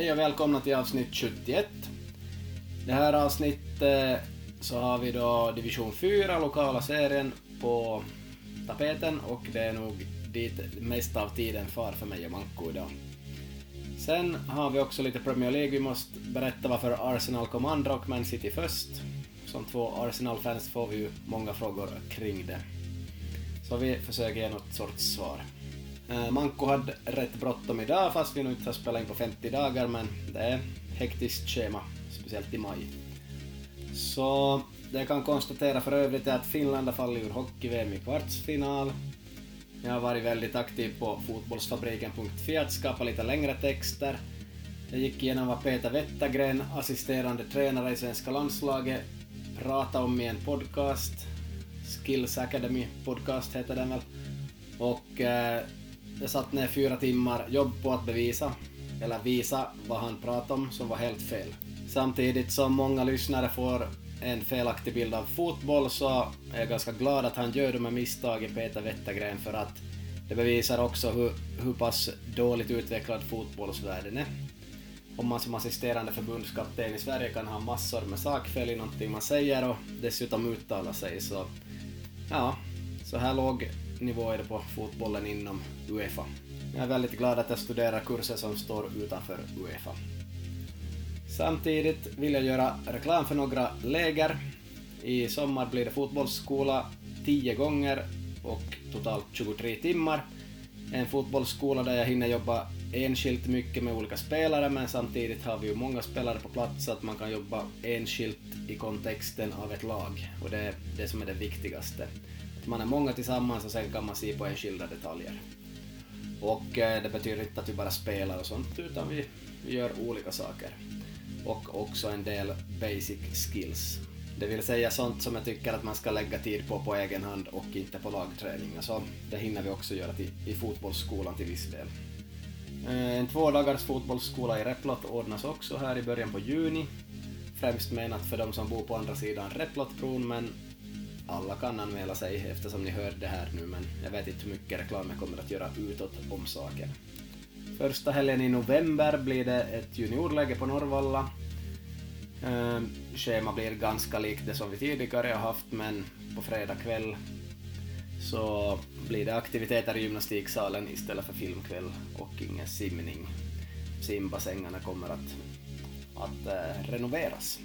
Hej och välkomna till avsnitt 71. Det här avsnittet eh, så har vi då division 4, lokala serien, på tapeten och det är nog dit mest av tiden far för mig och Manko idag. Sen har vi också lite Premier League. Vi måste berätta varför Arsenal kom andra och Man City först. Som två Arsenal-fans får vi ju många frågor kring det. Så vi försöker ge något sorts svar. Eh, Manko hade rätt bråttom idag fast vi nu inte har spelat in på 50 dagar men det är hektiskt schema, speciellt i maj. Så det jag kan konstatera för övrigt är att Finland har fallit ur hockey-VM i kvartsfinal. Jag har varit väldigt aktiv på fotbollsfabriken.fi att skapa lite längre texter. Jag gick igenom vad Peter Wettergren, assisterande tränare i svenska landslaget, pratade om i en podcast. Skills Academy podcast heter den väl. Och eh, jag satt ner fyra timmar jobb på att bevisa, eller visa vad han pratade om som var helt fel. Samtidigt som många lyssnare får en felaktig bild av fotboll så är jag ganska glad att han gör de här misstagen, Peter Wettergren, för att det bevisar också hur, hur pass dåligt utvecklad fotbollsvärlden är. Om man som assisterande förbundskapten i Sverige kan ha massor med sakfel i någonting man säger och dessutom uttala sig så ja, så här låg nivå är det på fotbollen inom Uefa. Jag är väldigt glad att jag studerar kurser som står utanför Uefa. Samtidigt vill jag göra reklam för några läger. I sommar blir det fotbollsskola 10 gånger och totalt 23 timmar. En fotbollsskola där jag hinner jobba enskilt mycket med olika spelare men samtidigt har vi ju många spelare på plats så att man kan jobba enskilt i kontexten av ett lag och det är det som är det viktigaste. Man är många tillsammans och sen kan man se på enskilda detaljer. Och eh, det betyder inte att vi bara spelar och sånt utan vi, vi gör olika saker och också en del basic skills. Det vill säga sånt som jag tycker att man ska lägga tid på på egen hand och inte på lagträning. Alltså, det hinner vi också göra till, i fotbollsskolan till viss del. Eh, en två dagars fotbollsskola i Replot ordnas också här i början på juni. Främst menat för de som bor på andra sidan Replotbron men alla kan anmäla sig eftersom ni hör det här nu men jag vet inte hur mycket reklam jag kommer att göra utåt om saken. Första helgen i november blir det ett juniorläge på Norrvalla. Ehm, schema blir ganska likt det som vi tidigare har haft, men på fredag kväll så blir det aktiviteter i gymnastiksalen istället för filmkväll och ingen simning. Simbassängerna kommer att, att äh, renoveras.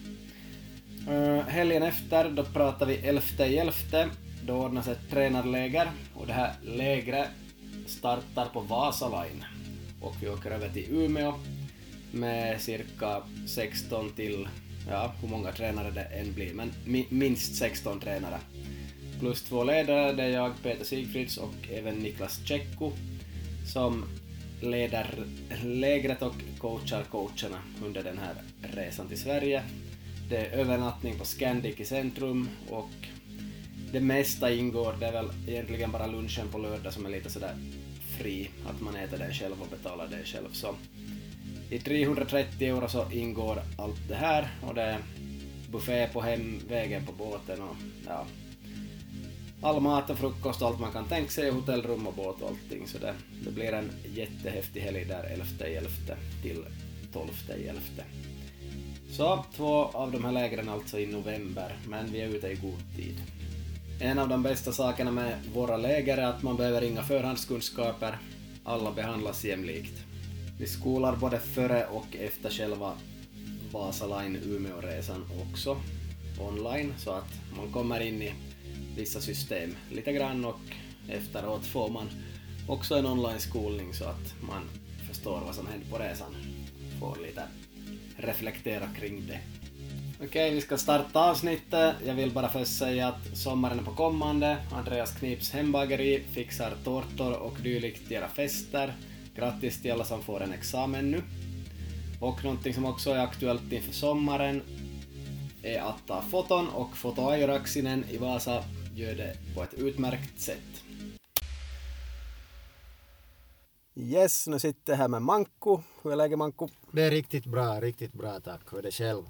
Uh, helgen efter, då pratar vi 11 i 11. Då ordnas ett tränarläger och det här lägret startar på Vasaline och vi åker över till Umeå med cirka 16 till, ja, hur många tränare det än blir, men minst 16 tränare. Plus två ledare, det är jag, Peter Sigfrids och även Niklas Tjecko som leder lägret och coachar coacherna under den här resan till Sverige. Det är övernattning på Scandic i centrum och det mesta ingår, det är väl egentligen bara lunchen på lördag som är lite sådär fri, att man äter den själv och betalar det själv. Så i 330 euro så ingår allt det här och det är buffé på hemvägen på båten och ja, all mat och frukost och allt man kan tänka sig, hotellrum och båt och allting. Så det, det blir en jättehäftig helg där 11.11 till 12.11. Så två av de här lägren alltså i november, men vi är ute i god tid. En av de bästa sakerna med våra läger är att man behöver inga förhandskunskaper. Alla behandlas jämlikt. Vi skolar både före och efter själva Vasaline Umeå-resan också online så att man kommer in i vissa system lite grann och efteråt får man också en online-skolning så att man förstår vad som händer på resan. Får lite reflektera kring det. Okej, vi ska starta avsnittet. Jag vill bara först säga att sommaren är på kommande. Andreas Knips hembageri fixar tårtor och dylikt till era fester. Grattis till alla som får en examen nu. Och någonting som också är aktuellt inför sommaren är att ta foton och Foto i Vasa gör det på ett utmärkt sätt. Yes, nu sitter jag här med Manko. Hur är läget Manko? Det är riktigt bra, riktigt bra tack. Hur är det själv?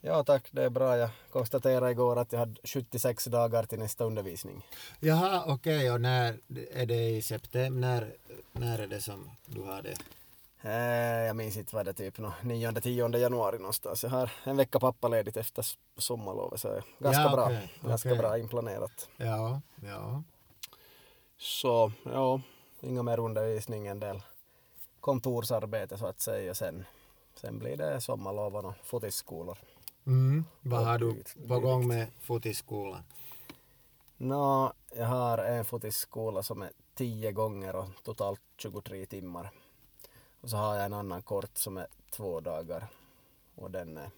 Ja tack, det är bra. Jag konstaterade igår att jag hade 76 dagar till nästa undervisning. Jaha, okej, okay. och när är det i september? När, när är det som du har det? Eh, jag minns inte vad det är, typ 9-10 januari någonstans. Jag har en vecka pappaledigt efter sommarlovet så ganska Ja, bra. okej, Ganska okej. bra inplanerat. Ja, ja. Så ja, inga mer undervisning, en del kontorsarbete så att säga. Sen, sen blir det sommarlov och fotisskolor. Mm. Vad har du på gång med fotiskolan? Nå, jag har en fotisskola som är 10 gånger och totalt 23 timmar. Och så har jag en annan kort som är två dagar. Och den är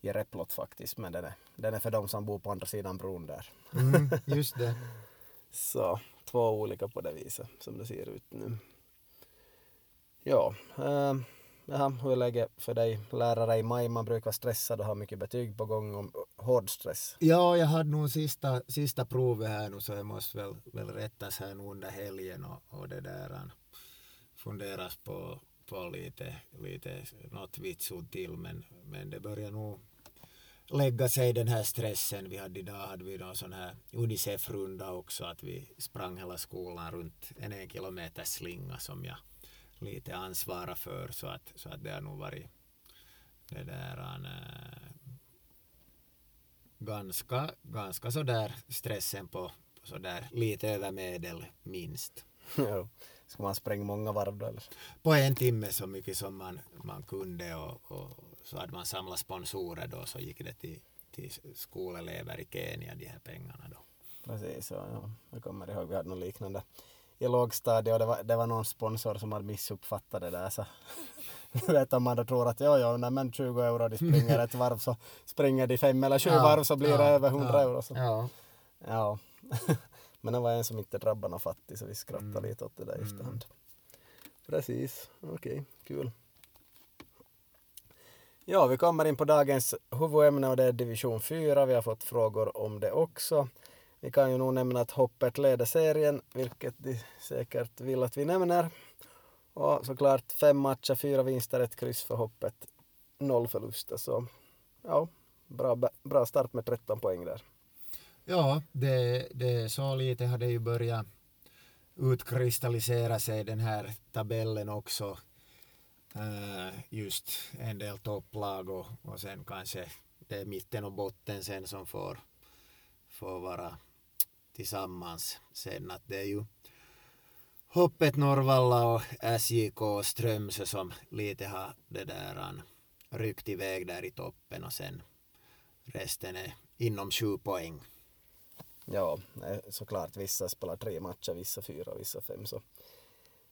i Replot faktiskt, men den är, den är för de som bor på andra sidan bron där. Mm, just det. Så två olika på det viset som det ser ut nu. Ja, ehm, äh, ja hur är läget för dig? Lärare i maj, man brukar vara stressad och ha mycket betyg på gång och hård stress. Ja, jag hade nog sista, sista provet här nu så jag måste väl, väl rättas här nu under helgen och, och det där funderas på, på lite, lite något vitsord till men, men det börjar nog lägga sig den här stressen. Vi hade idag hade vi någon sån här Unicef-runda också att vi sprang hela skolan runt en en kilometer slinga som jag lite ansvarar för så att, så att det har nog varit det där äh, ganska, ganska sådär stressen på, på sådär lite över medel minst. Ja. Ska man spränga många varv då eller? På en timme så mycket som man, man kunde och, och så hade man samlat sponsorer då så gick det till, till skolelever i Kenya de här pengarna då. Precis, ja, ja. jag kommer ihåg vi hade något liknande i lågstadiet och det var, det var någon sponsor som hade missuppfattat det där så du vet om man då tror att jo, jo, nej, men 20 euro de springer ett varv så springer de fem eller sju varv så blir det över 100 ja, euro. Så. Ja. Ja. Men det var en som inte drabbade någon fattig så vi skrattade Mm. lite åt det där i Mm. efterhand. Precis, okej, kul. Ja, vi kommer in på dagens huvudämne och det är division 4. Vi har fått frågor om det också. Vi kan ju nog nämna att Hoppet leder serien, vilket de säkert vill att vi nämner. Och såklart fem matcher, fyra vinster, ett kryss för Hoppet, noll förluster. Så ja, bra, bra start med 13 poäng där. Ja, det, det så lite hade ju börjat utkristallisera sig den här tabellen också. Eh, just en del topplag och, och sen kanske det är mitten och botten sen som får, får vara tillsammans sen att det är ju Hoppet Norvalla och SJK och Strömsö som lite har det där ryckt iväg där i toppen och sen resten är inom sju poäng. Ja, eh, såklart vissa spelar tre matcher, vissa fyra, vissa fem. Så,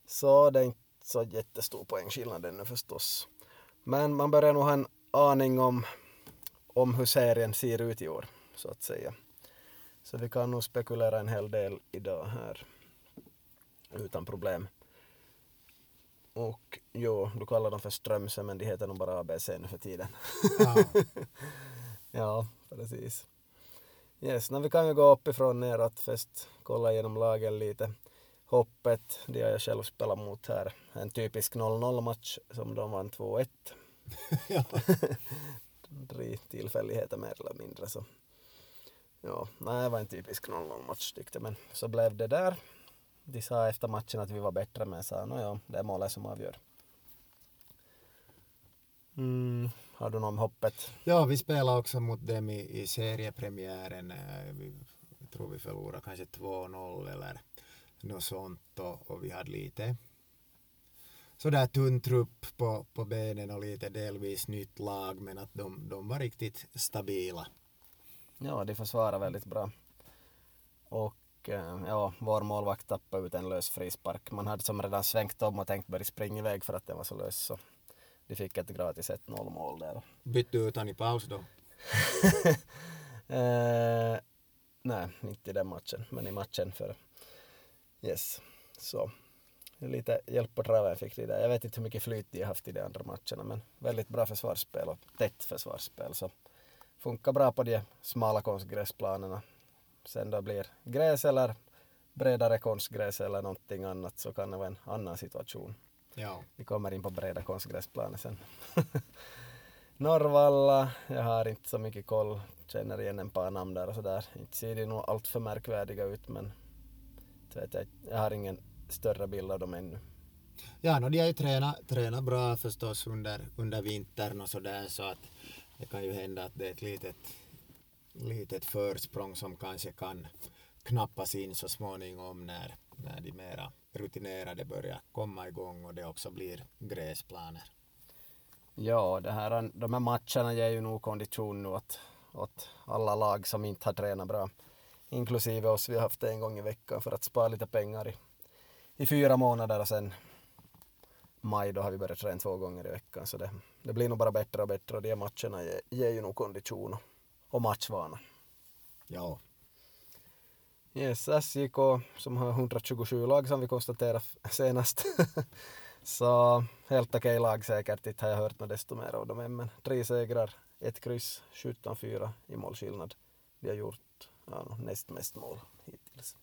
så det är inte så jättestor poängskillnad ännu förstås. Men man börjar nog ha en aning om, om hur serien ser ut i år, så att säga. Så vi kan nog spekulera en hel del idag här. Utan problem. Och jo, du kallar dem för Strömsö men de heter nog bara ABC nu för tiden. Ja. ja, precis. Yes, no, vi kan ju gå uppifrån neråt först, kolla igenom lagen lite. Hoppet, det har jag själv spelat mot här. En typisk 0-0 match som de vann 2-1. ja. Tre tillfälligheter mer eller mindre så. Ja, nej, det var en typisk 0-0 match tyckte jag, men så blev det där. De sa efter matchen att vi var bättre men sa no, ja, det är målet som avgör. Mm, har du något om hoppet? ja, vi spelade också mot dem i, i seriepremiären. Eh, Vi, jag tror vi förlorade kanske 2-0 eller något sånt och, och vi hade lite sådär tunn trupp på, på benen och lite delvis nytt lag men att de, de var riktigt stabila. Ja, de försvarar väldigt bra. Och eh, ja, vår målvakt tappade ut en lös frispark. Man hade som redan svängt om och tänkt börja springa iväg för att den var så lös. Så de fick ett gratis 1-0 mål där. Bytte ut han i paus då? eh, nej, inte i den matchen, men i matchen för Yes, så lite hjälp på traven fick de där. Jag vet inte hur mycket flyt de har haft i de andra matcherna, men väldigt bra försvarsspel och tätt försvarsspel. Så funkar bra på de smala konstgräsplanerna. Sen då blir gräs eller bredare konstgräs eller någonting annat så kan det vara en annan situation. Ja. Vi kommer in på breda konstgräsplaner sen. Norrvalla, jag har inte så mycket koll, känner igen en par namn där och sådär. Inte ser de nog allt för märkvärdiga ut men vet jag, jag har ingen större bild av dem ännu. Ja, no, de har ju tränat, tränat bra förstås under, under vintern och sådär så att det kan ju hända att det är ett litet, litet försprång som kanske kan knappas in så småningom när, när de mera rutinerade börjar komma igång och det också blir gräsplaner. Ja, det här, de här matcherna ger ju nog kondition nu åt, åt alla lag som inte har tränat bra. Inklusive oss, vi har haft det en gång i veckan för att spara lite pengar i, i fyra månader och sen maj då har vi börjat träna två gånger i veckan så det, det blir nog bara bättre och bättre och de matcherna ger, ger ju nog kondition och, och matchvana. Ja. Yes, SJK som har 127 lag som vi konstaterade senast. så helt okej lag säkert, inte har jag hört något desto mer av dem än men tre segrar, ett kryss, 17-4 i målskillnad. Vi har gjort ja, näst mest mål hittills.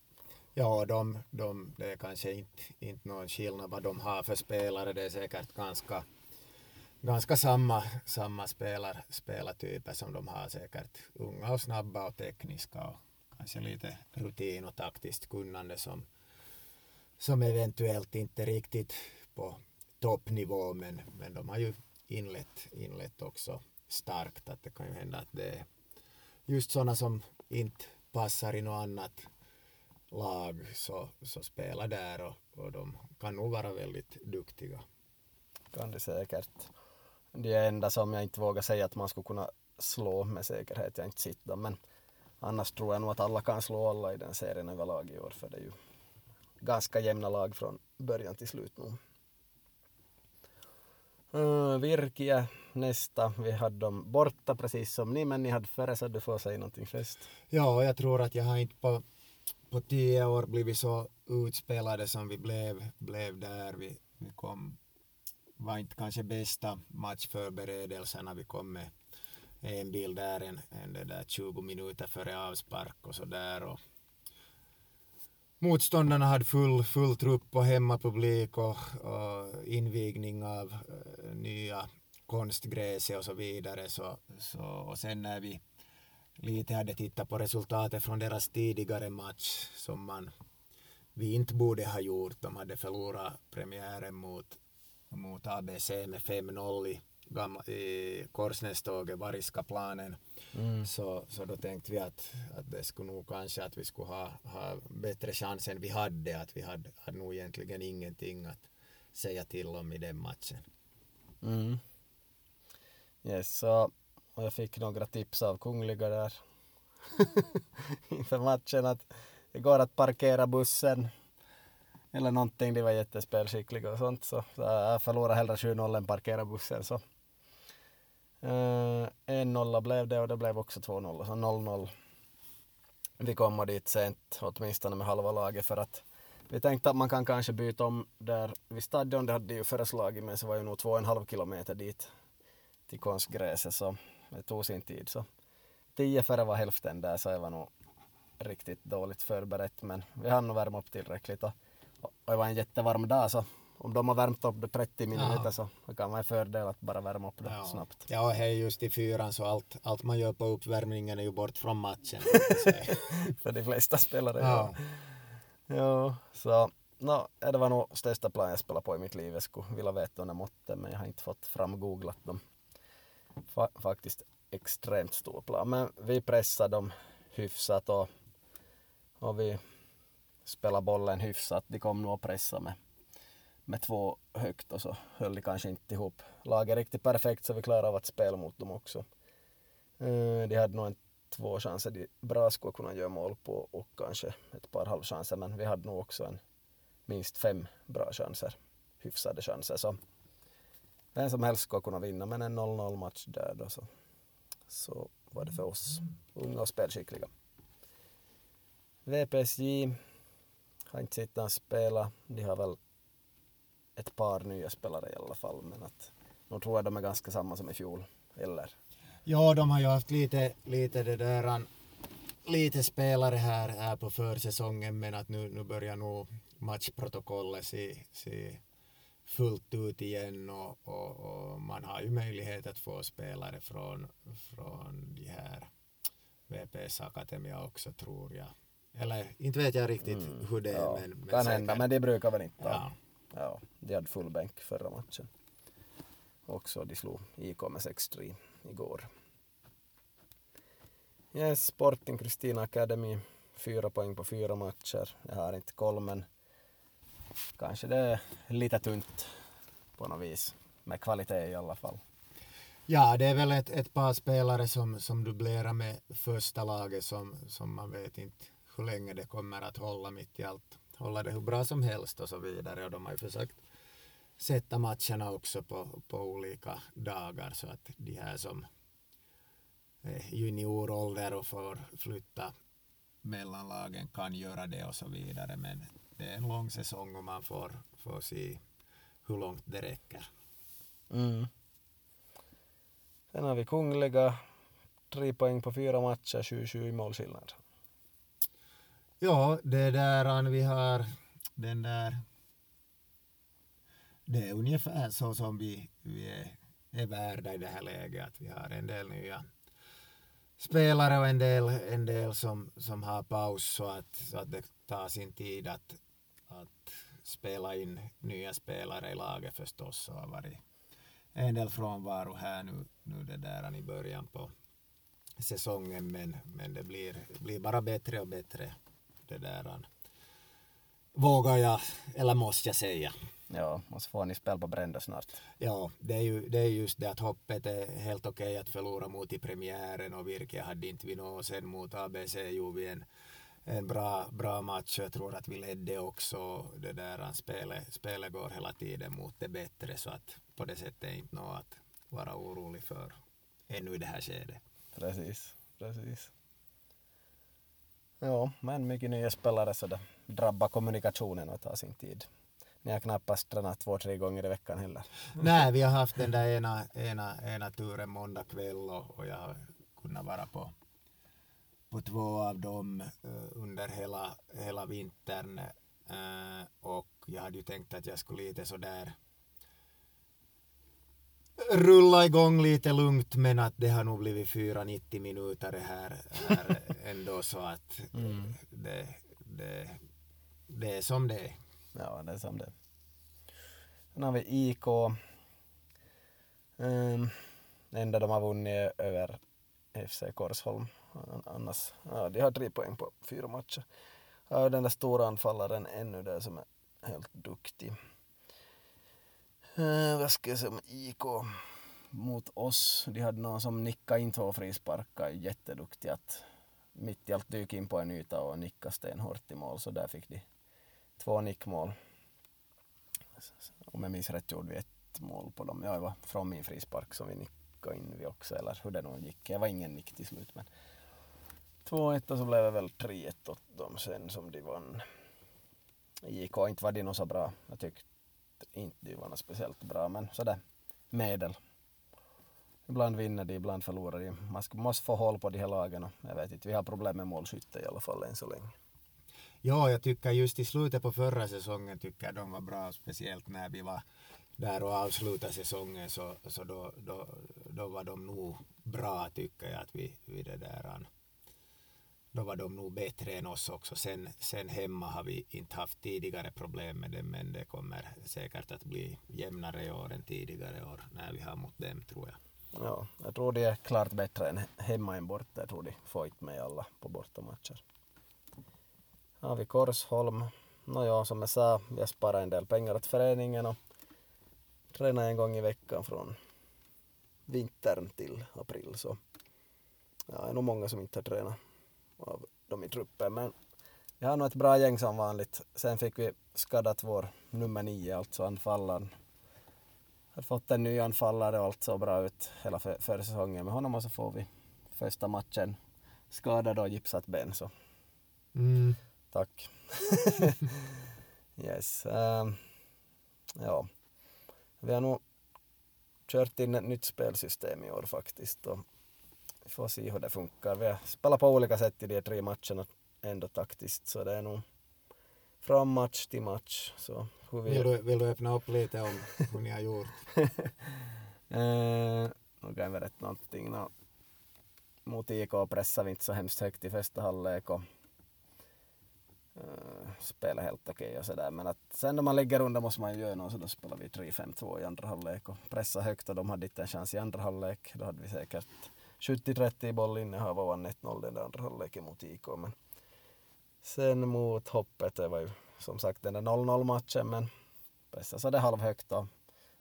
Ja, de, de, det är kanske inte, inte någon skillnad vad de har för spelare. Det är säkert ganska, ganska samma, samma spelar, spelartyper som de har. Säkert unga och snabba och tekniska och kanske lite rutin och taktiskt kunnande som, som eventuellt inte riktigt på toppnivå men, men de har ju inlett, inlett också starkt att det kan ju hända att det är just sådana som inte passar i något annat lag så, så spelar där och, och de kan nog vara väldigt duktiga. Kan det säkert. Det är enda som jag inte vågar säga att man skulle kunna slå med säkerhet, jag inte sett men annars tror jag nog att alla kan slå alla i den serien överlag i år för det är ju ganska jämna lag från början till slut nu. Mm, uh, Virkia nästa, vi hade dem borta precis som ni men ni hade före så du får säga någonting först. Ja, jag tror att jag har inte på på tio år blivit så utspelade som vi blev, blev där. Vi, vi kom, var inte kanske bästa matchförberedelserna. Vi kom med en bil där, en, en där 20 minuter före avspark och så där. Och motståndarna hade full, full trupp och hemmapublik och, och invigning av uh, nya konstgräset och så vidare. Så, så, och sen när vi lite hade tittat på resultatet från deras tidigare match som man vi inte borde ha gjort. De hade förlorat premiären mot, mot ABC med 5-0 i, i Korsnäståget, Variska planen. Mm. Så, så då tänkte vi att, att det skulle nog kanske att vi skulle ha, ha bättre chans än vi hade. Att vi hade, hade nog egentligen ingenting att säga till om i den matchen. Mm. Yes, så och jag fick några tips av Kungliga där inför matchen att det går att parkera bussen eller någonting. De var jättespelskickliga och sånt så, så jag förlorade hellre 7-0 än parkera bussen så. Uh, en nolla blev det och det blev också 2-0, så 0-0. Vi kom dit sent, åtminstone med halva laget för att vi tänkte att man kan kanske byta om där vid stadion, det hade de ju föreslagit men så var ju nog två och en halv kilometer dit till konstgräset så det tog sin tid. Så tio före var hälften där så jag var nog riktigt dåligt förberett men vi hann nog värma upp tillräckligt. Och, och det var en jättevarm dag så om de har värmt upp det 30 minuter ja. så det kan vara en fördel att bara värma upp det ja. snabbt. Ja, hej just i fyran så allt, allt man gör på uppvärmningen är ju bort från matchen. För de flesta spelare. Ja. ja, så no, det var nog största plan jag spelade på i mitt liv. Jag skulle vilja veta de måtten men jag har inte fått fram googlat dem fa faktiskt extremt stor plan. Men vi pressade dem hyfsat och, och vi spelade bollen hyfsat. De kom nog att pressa med, med två högt och så höll de kanske inte ihop laget riktigt perfekt så vi klarade av att spela mot dem också. Eh, de hade nog en, två chanser de bra skulle kunna göra mål på och kanske ett par halvchanser men vi hade nog också en minst fem bra chanser, hyfsade chanser. Så vem som helst skulle kunna vinna, men en 0-0 match där då så, så var det för oss unga och spelskickliga. VPSJ har inte sett dem spela. De har väl ett par nya spelare i alla fall, men att nog tror jag de är ganska samma som i fjol, eller? Ja, de har ju haft lite, lite det där, lite spelare här, här på försäsongen, men att nu, nu börjar nog matchprotokollet se, se fullt ut igen och, och, och, man har ju möjlighet att få spelare från, från de här VPS Akademia också tror jag. Eller inte vet jag riktigt mm, hur det är. Ja, men, men kan hända, men det brukar väl inte ja. Ja, de hade full bänk förra matchen. Också de slog IK med 6-3 igår. Yes, Sporting Kristina Academy, fyra poäng på fyra matcher. Jag har inte koll men kanske det är lite tunt på något vis. Med kvalitet i alla fall. Ja, det är väl ett, ett par spelare som, som dubblerar med första laget som, som man vet inte hur länge det kommer att hålla mitt i allt. Hålla det hur bra som helst och så vidare. Och de har ju försökt sätta matcherna också på, på olika dagar så att de här som är juniorålder och får flytta mellan lagen kan göra det och så vidare. Men det är en lång säsong och man får, får se hur långt det räcker. Mm. Sen har vi Kungliga, tre poäng på fyra matcher, 7-7 i målskillnad. Ja, det där vi har den där det är ungefär så som vi, vi är, är värda i det här läget. Att vi har en del nya spelare och en del, en del som, som har paus så att, så att det tar sin tid att, att spela in nya spelare i laget förstås. Så har varit en del frånvaro här nu, nu det där i början på säsongen men, men det blir, blir bara bättre och bättre det där vågar jag, eller måste jag säga. Ja, och så får ni spel på Brände snart. Ja, det är ju det är just det att hoppet är helt okej okay att förlora mot i premiären och Virke hade inte vi något sen mot ABC gjorde vi en, en bra, bra match jag tror att vi ledde också det där spelet, spelet går hela tiden mot det bättre så att på det sättet är inte något att vara orolig för ännu i det här skedet. Precis, precis. Ja, men mycket nya spelare så det drabbar kommunikationen och tar sin tid. Ni har knappast tränat två, tre gånger i veckan heller. Nej, vi har haft den där ena, ena, ena turen måndag kväll och, och jag har kunnat vara på, på två av dem uh, under hela, hela vintern. Uh, och jag hade ju tänkt att jag skulle lite sådär rulla igång lite lugnt men att det har nog blivit 4-90 minuter här, här ändå så att mm. det, det, det är som det är. Ja, det är som det Sen har vi IK. Um, ehm, enda de har vunnit över FC Korsholm. Annars, ja, de har tre poäng på fyra matcher. Ja, den där stora anfallaren ännu där som är helt duktig. Eh, vad ska jag säga om IK mot oss? De hade någon som nickade in två frisparkar, jätteduktig att mitt i allt dyka in på en yta och nicka stenhårt i mål, så där fick de två nickmål. Om jag minns rätt gjorde vi ett mål på dem. Ja, det var från min frispark som vi nickade in vi också, eller hur det nu gick. Det var ingen nick till slut, men 2-1 och så blev det väl 3-1 åt dem sen som de vann. IK inte var de nog så bra. Jag tyckte inte de var något speciellt bra, men sådär medel. Ibland vinner de, ibland förlorar de. Man måste få håll på de här lagen och jag vet inte, vi har problem med målskytte i alla fall än så länge. Ja, jag tycker just i slutet på förra säsongen tycker jag de var bra, speciellt när vi var där och avslutade säsongen så, så då, då, då var de nog bra tycker jag att vi, vi det där då var de nog bättre än oss också. Sen, sen hemma har vi inte haft tidigare problem med det men det kommer säkert att bli jämnare i år än tidigare år när vi har mot dem tror jag. Ja, jag tror det är klart bättre än hemma än borta. Jag tror de får inte med alla på bortamatcher Här har vi Korsholm. Nåja, som jag sa, jag sparar en del pengar åt föreningen och tränar en gång i veckan från vintern till april. Så ja, det är nog många som inte har tränat av dem i truppen. Men vi har nog ett bra gäng som vanligt. Sen fick vi skadat vår nummer nio, alltså anfallaren. Har fått en ny anfallare och allt såg bra ut hela för, förra säsongen med honom och så får vi första matchen skadad och gipsat ben. Så. Mm. Tack. yes. Um, ja. Vi har nog kört in ett nytt spelsystem i år faktiskt och får se hur det funkar. Vi har spelat på olika sätt i de tre matcherna ändå taktiskt så det är nog från match till match. Så hur vi... vill, du, vill du öppna upp lite om hur ni har gjort? eh, nu kan jag berätta någonting. No, mot IK pressade vi inte så hemskt högt i första halvlek och uh, spelet helt okej okay och sådär. Men att sen när man ligger under måste man ju göra något så då spelar vi 3-5-2 i andra halvlek och pressa högt och de hade inte en chans i andra halvlek. Då hade vi säkert 70-30 bollinnehav och vann 1-0 den andra halvleken mot IK. Men sen mot hoppet, det var ju som sagt den där 0-0 matchen men pressade halvhögt och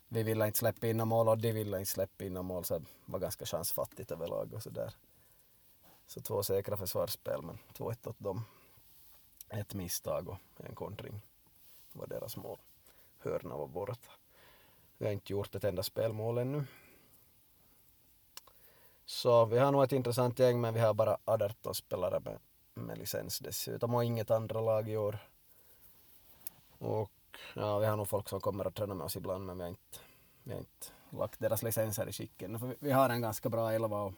vi ville inte släppa in mål och de ville inte släppa in mål så det var ganska chansfattigt överlag och sådär. Så två säkra försvarsspel men 2-1 åt dem. Ett misstag och en kontring var deras mål. Hörna var borta. Vi har inte gjort ett enda spelmål ännu. Så vi har nog ett intressant gäng men vi har bara 18 spelare med, med licens dessutom och inget andra lag i år. Och ja, vi har nog folk som kommer att träna med oss ibland men vi har inte, vi har inte lagt deras licenser i skicken. För vi har en ganska bra elva och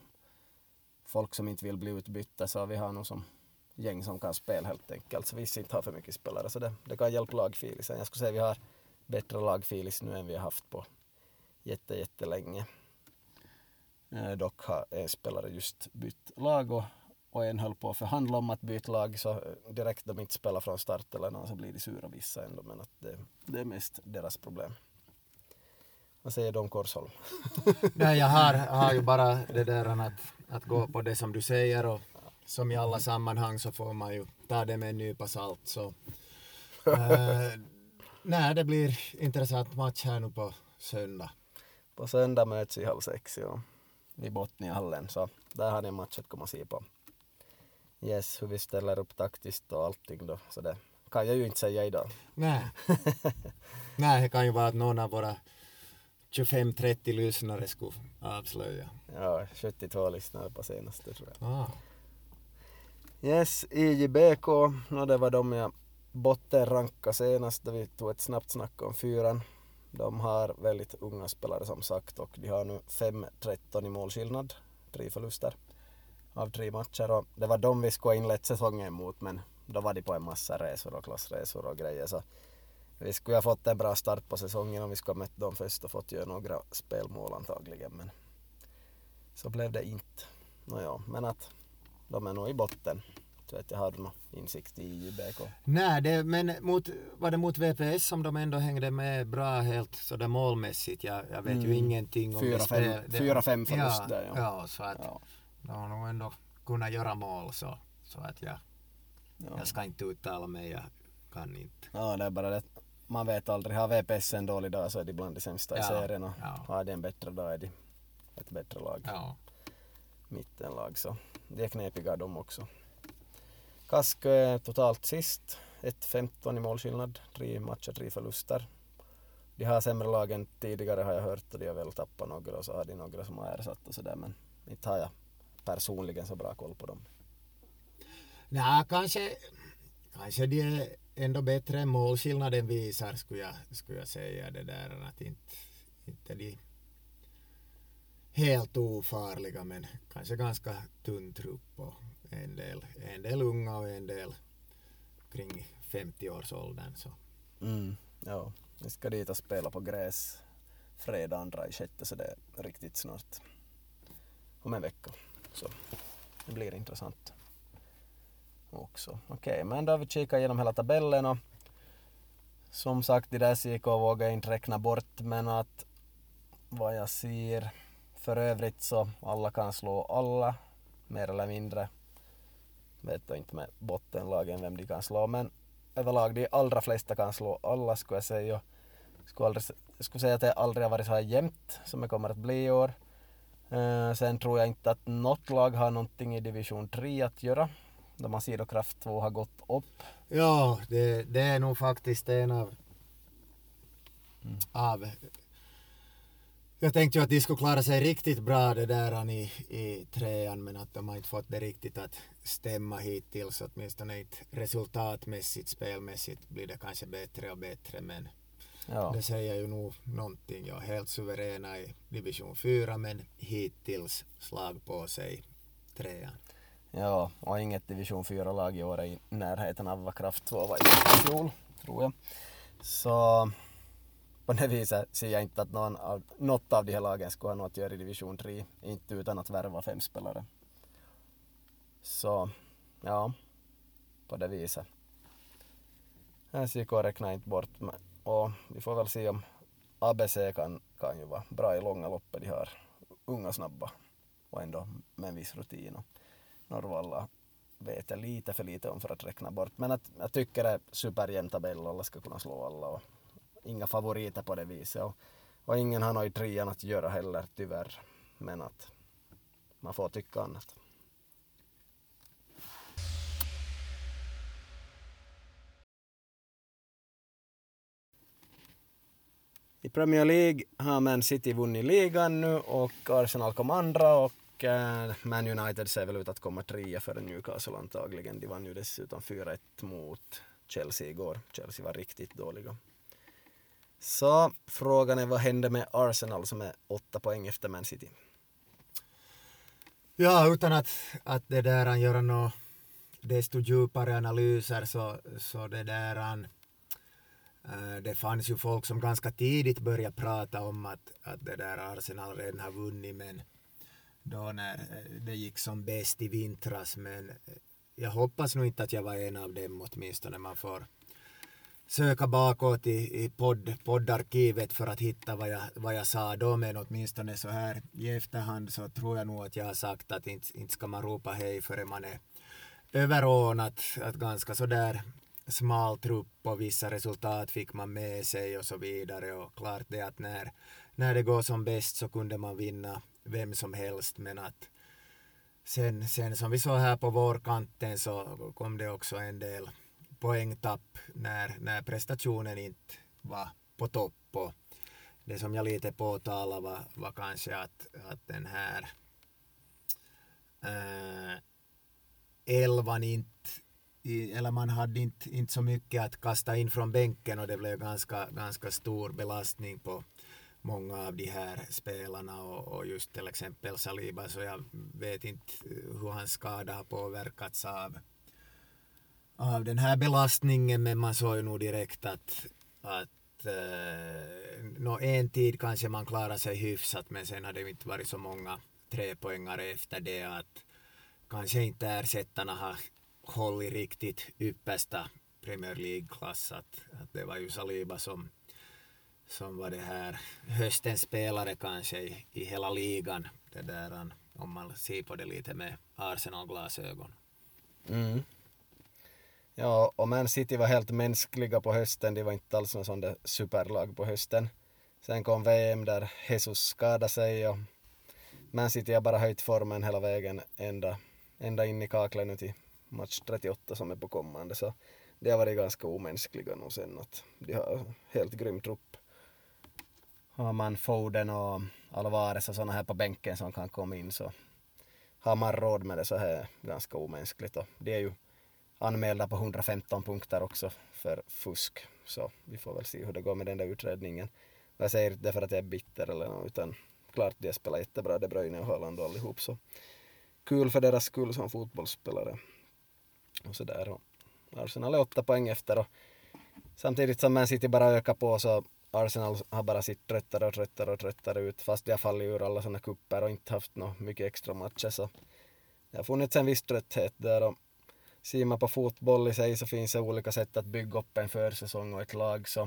folk som inte vill bli utbytta så vi har nog som gäng som kan spela helt enkelt. Så vi inte har för mycket spelare så det, det kan hjälpa lagfilisen. Jag skulle säga vi har bättre lagfilis nu än vi har haft på jätte, jättelänge. länge dock har en spelare just bytt lag och, och en höll på att förhandla om att byta lag så eh, direkt de inte spelar från start eller någon så blir de sura vissa ändå men att det, det är mest deras problem. Vad säger du om Korsholm? Nej, jag har, har ju bara det där att, att gå på det som du säger och som i alla sammanhang så får man ju ta det med en nypa salt. Så, äh, nej, det blir intressant match här nu på söndag. På söndag möts vi halv sex, ja i Botniahallen så där har ni en match att komma och se på. Yes, hur vi ställer upp taktiskt och allting då, så det kan jag ju inte säga idag. Nej. Nej, det kan ju vara att någon av våra 25-30 lyssnare skulle avslöja. Ja, 72 lyssnare på senaste tror jag. Ah. Yes, IJBK, no, det var de jag bottenrankade senast, där vi tog ett snabbt snack om fyran. De har väldigt unga spelare som sagt och de har nu 5-13 i målskillnad, tre förluster av tre matcher och det var de vi skulle ha inlett säsongen mot men då var de på en massa resor och klassresor och grejer så vi skulle ha fått en bra start på säsongen om vi skulle ha mött dem först och fått göra några spelmål antagligen men så blev det inte. Nåja, men att de är nog i botten så att jag har någon insikt i JBK. Nej, det, men mot, var det mot VPS som de ändå hängde med bra helt sådär målmässigt? Jag, jag vet mm. ju ingenting om fyra, det. Fem, det fyra, fem förlust ja, där ja. Ja, så att ja. de har nog ändå kunnat göra mål så, så att jag, ja. jag ska inte uttala mig, jag kan inte. Ja, det är bara det man vet aldrig. Har VPS en dålig dag så är de bland de sämsta i serien och har de en bättre dag är de ett bättre lag. Mittenlag så de är knepiga de också. Kask är totalt sist. 1-15 i målskillnad, tre matcher, tre förluster. De har sämre lag än tidigare har jag hört och de har väl tappat några och så har de några som har ersatt och sådär men inte har jag personligen så bra koll på dem. Nej, kanske, kanske de är ändå bättre än målskillnaden visar skulle jag, skulle jag säga det där att inte, inte de helt ofarliga men kanske ganska tunn trupp och en del, en del unga och en del kring 50-årsåldern. Så. Mm, ja, vi ska dit och spela på gräs fredag andra i sjätte så det är riktigt snart. Om en vecka. Så det blir intressant också. Okej, okay, men då har vi kikat igenom hela tabellen och som sagt, de där CK vågar jag inte räkna bort men att vad jag ser för övrigt så alla kan slå alla mer eller mindre vet jag inte med bottenlagen vem de kan slå men överlag de allra flesta kan slå alla skulle jag säga. Skulle aldrig, jag skulle säga att det aldrig har varit så här jämnt som det kommer att bli i år. Uh, sen tror jag inte att något lag har någonting i division 3 att göra. Då man ser då Kraft 2 har gått upp. Ja, det, det är nog faktiskt en av, mm. av jag tänkte ju att de skulle klara sig riktigt bra det där i, i trean men att de har inte fått det riktigt att stämma hittills åtminstone inte resultatmässigt spelmässigt blir det kanske bättre och bättre men ja. det säger ju nog någonting. Ja, helt suveräna i division 4 men hittills slag på sig trean. Ja, och inget division 4-lag i år är i närheten av vad Kraft 2 var i fjol, tror jag. Så på det viset ser jag inte att någon av, något av de här lagen skulle ha något att göra i division 3, inte utan att värva fem spelare. Så, ja, på det viset. SJK räknar inte bort. Och vi får väl se om ABC kan, kan ju vara bra i långa loppet. De har unga snabba och ändå med en viss rutin. Och Norrvalla vet jag lite för lite om för att räkna bort. Men att, jag tycker det är superjämn tabell, alla ska kunna slå alla och inga favoriter på det viset. Och, och ingen har något i trean att göra heller tyvärr. Men att man får tycka annat. I Premier League har Man City vunnit ligan nu och Arsenal kom andra och eh, Man United ser väl ut att komma trea före Newcastle antagligen. De vann ju dessutom 4-1 mot Chelsea igår. Chelsea var riktigt dåliga. Så frågan är vad händer med Arsenal som är åtta poäng efter Man City? Ja, utan att, att det där göra några desto djupare analyser så, så det där Eh, det fanns ju folk som ganska tidigt började prata om att, att det där Arsenal redan har vunnit men då när eh, det gick som bäst i vintras men eh, jag hoppas nog inte att jag var en av dem åtminstone man får söka bakåt i, i podd, poddarkivet för att hitta vad jag, vad jag sa då men åtminstone så här i efterhand så tror jag nog att jag har sagt att inte, inte ska man ropa hej förrän man är överordnat att ganska sådär smal trupp och vissa resultat fick man med sig och så vidare. Och klart det att när, när det går som bäst så kunde man vinna vem som helst men att sen, sen som vi såg här på vårkanten så kom det också en del poängtapp när, när prestationen inte var på topp och det som jag lite påtalade var, var kanske att, att den här äh, elvan inte eller man hade inte, inte så mycket att kasta in från bänken och det blev ganska, ganska stor belastning på många av de här spelarna och, och just till exempel Saliba så jag vet inte hur hans skada har påverkats av, av den här belastningen men man såg ju nog direkt att, att eh, nå, en tid kanske man klarar sig hyfsat men sen har det inte varit så många trepoängare efter det att kanske inte ersättarna har hållit riktigt yppersta Premier League-klass. Att, att det var ju Saliba som, som var det här höstens spelare kanske i, i hela ligan. Det där, om man ser på det lite med Arsenal-glasögon. Mm. Ja, och Man City var helt mänskliga på hösten. De var inte alls någon sån där superlag på hösten. Sen kom VM där Jesus skadade sig och Man City har bara höjt formen hela vägen ända, ända in i kaklet nu till match 38 som är på kommande så det har varit ganska omänskliga nog sen att de har helt grym trupp. Har man Foden och Alvarez och sådana här på bänken som kan komma in så har man råd med det så här ganska omänskligt och det är ju anmälda på 115 punkter också för fusk så vi får väl se hur det går med den där utredningen. jag säger inte det för att jag är bitter eller något utan klart de spelar jättebra De Bruyne och Haaland och allihop så kul för deras skull som fotbollsspelare och sådär. Och Arsenal är åtta poäng efter och samtidigt som Man City bara ökar på så Arsenal har bara sitt tröttare och tröttare och tröttare ut fast de har fallit ur alla sådana kupper och inte haft något mycket extra matcher så det har funnits en viss trötthet där och ser man på fotboll i sig så finns det olika sätt att bygga upp en försäsong och ett lag så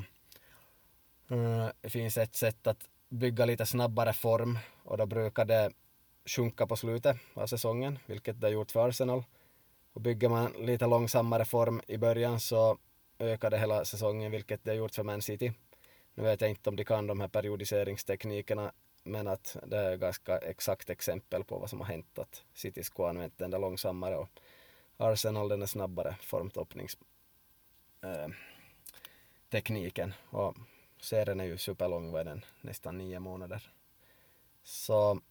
uh, det finns ett sätt att bygga lite snabbare form och då brukar det sjunka på slutet av säsongen vilket det har gjort för Arsenal och bygger man lite långsammare form i början så ökar det hela säsongen, vilket det har gjort för Man City. Nu vet jag inte om de kan de här periodiseringsteknikerna, men att det är ganska exakt exempel på vad som har hänt, att City skulle ha använt den där långsammare och Arsenal den är snabbare formtoppningstekniken. Eh, och serien är ju superlång, vad är den? Nästan nio månader. Så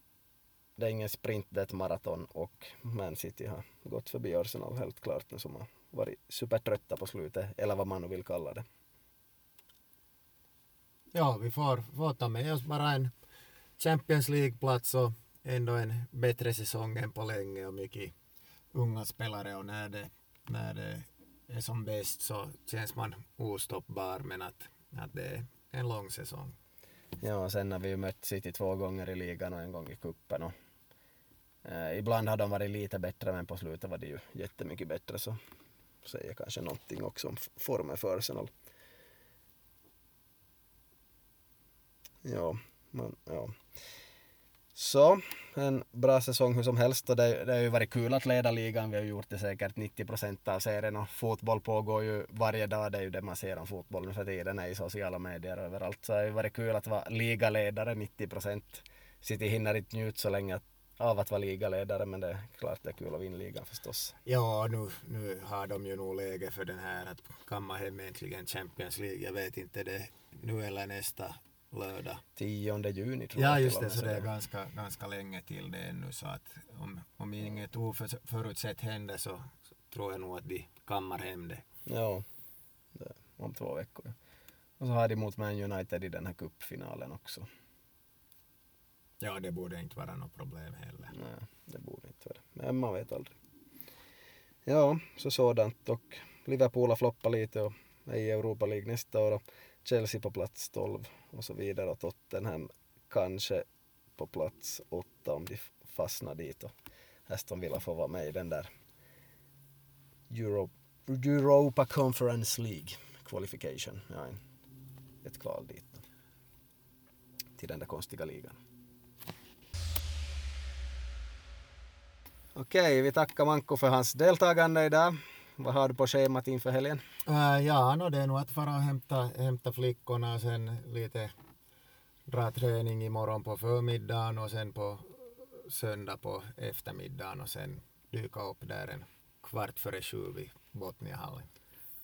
det är ingen sprint, det är ett maraton och Man City har gått förbi Arsenal helt klart nu som har varit supertrötta på slutet, eller vad man nu vill kalla det. Ja, vi får, får ta med oss bara en Champions League-plats och ändå en bättre säsong än på länge och mycket unga spelare och när det, när det är som bäst så känns man ostoppbar men att, att det är en lång säsong. Ja, sen har vi ju mött City två gånger i ligan och en gång i cupen. och Eh, ibland har de varit lite bättre men på slutet var det ju jättemycket bättre så säger kanske någonting också om formen för Arsenal. Ja, men ja. Så, en bra säsong hur som helst och det, det har ju varit kul att leda ligan. Vi har gjort det säkert 90 procent av serien och fotboll pågår ju varje dag. Det är ju det man ser om fotboll nu för tiden är i sociala medier överallt. Så det har ju varit kul att vara ligaledare 90 procent. City hinner inte njuta så länge av att vara ligaledare men det är klart det är kul att vinna ligan förstås. Ja, nu, nu har de ju nog läge för den här att kamma hem äntligen Champions League. Jag vet inte det nu eller nästa lördag. 10 juni tror Ja, jag. just till och det, så det är ganska, ganska länge till det ännu så att om, om inget oförutsett händer så, så tror jag nog att de kammar hem det. Ja, det, om två veckor. Och så har de mot Man United i den här cupfinalen också. Ja, det borde inte vara något problem heller. Nej, det borde inte vara det. Men man vet aldrig. Ja, så sådant. Och Liverpool har floppat lite och är i Europa League nästa år. Chelsea på plats 12 och så vidare. Och Tottenham kanske på plats 8 om de fastnar dit. Och Aston Villa får vara med i den där Euro, Europa Conference League qualification. Ja, en, ett kval dit. Då. Till den där konstiga ligan. Okej, vi tackar Manko för hans deltagande idag. Vad har du på schemat inför helgen? Äh, ja, no, det är nog att fara och hämta, hämta flickorna och sen lite dra träning imorgon på förmiddagen och sen på söndag på eftermiddagen och sen dyka upp där en kvart före sju vid Botniahallen.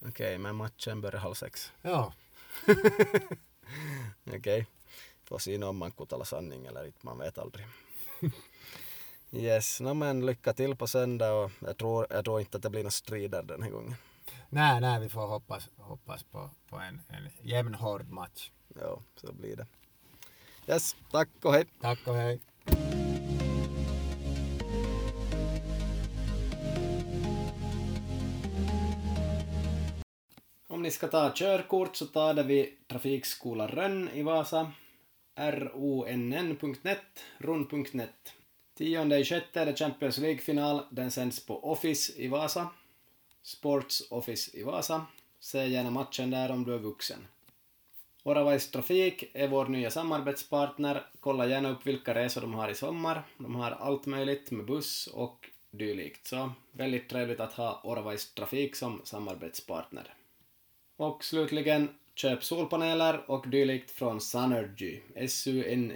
Okej, men matchen börjar halv sex. Ja, Okej. Får se om Manko talar sanning eller inte, man vet aldrig. Yes, no, men lycka till på söndag och jag tror, jag tror inte att det blir några strider den här gången. Nej, nej, vi får hoppas, hoppas på, på en, en jämn hård match. Ja, så blir det. Yes, tack och hej. Tack och hej. Om ni ska ta körkort så tar det vid Trafikskola Rönn i Vasa, ronn.net, rund.net. 10 i sjätte är det Champions League-final. Den sänds på Office i Vasa. Sports Office i Vasa. Se gärna matchen där om du är vuxen. Oravais Trafik är vår nya samarbetspartner. Kolla gärna upp vilka resor de har i sommar. De har allt möjligt med buss och dylikt. Så väldigt trevligt att ha Oravais Trafik som samarbetspartner. Och slutligen, köp solpaneler och dylikt från Sunergy. S-U-N-E-R-G-Y.fi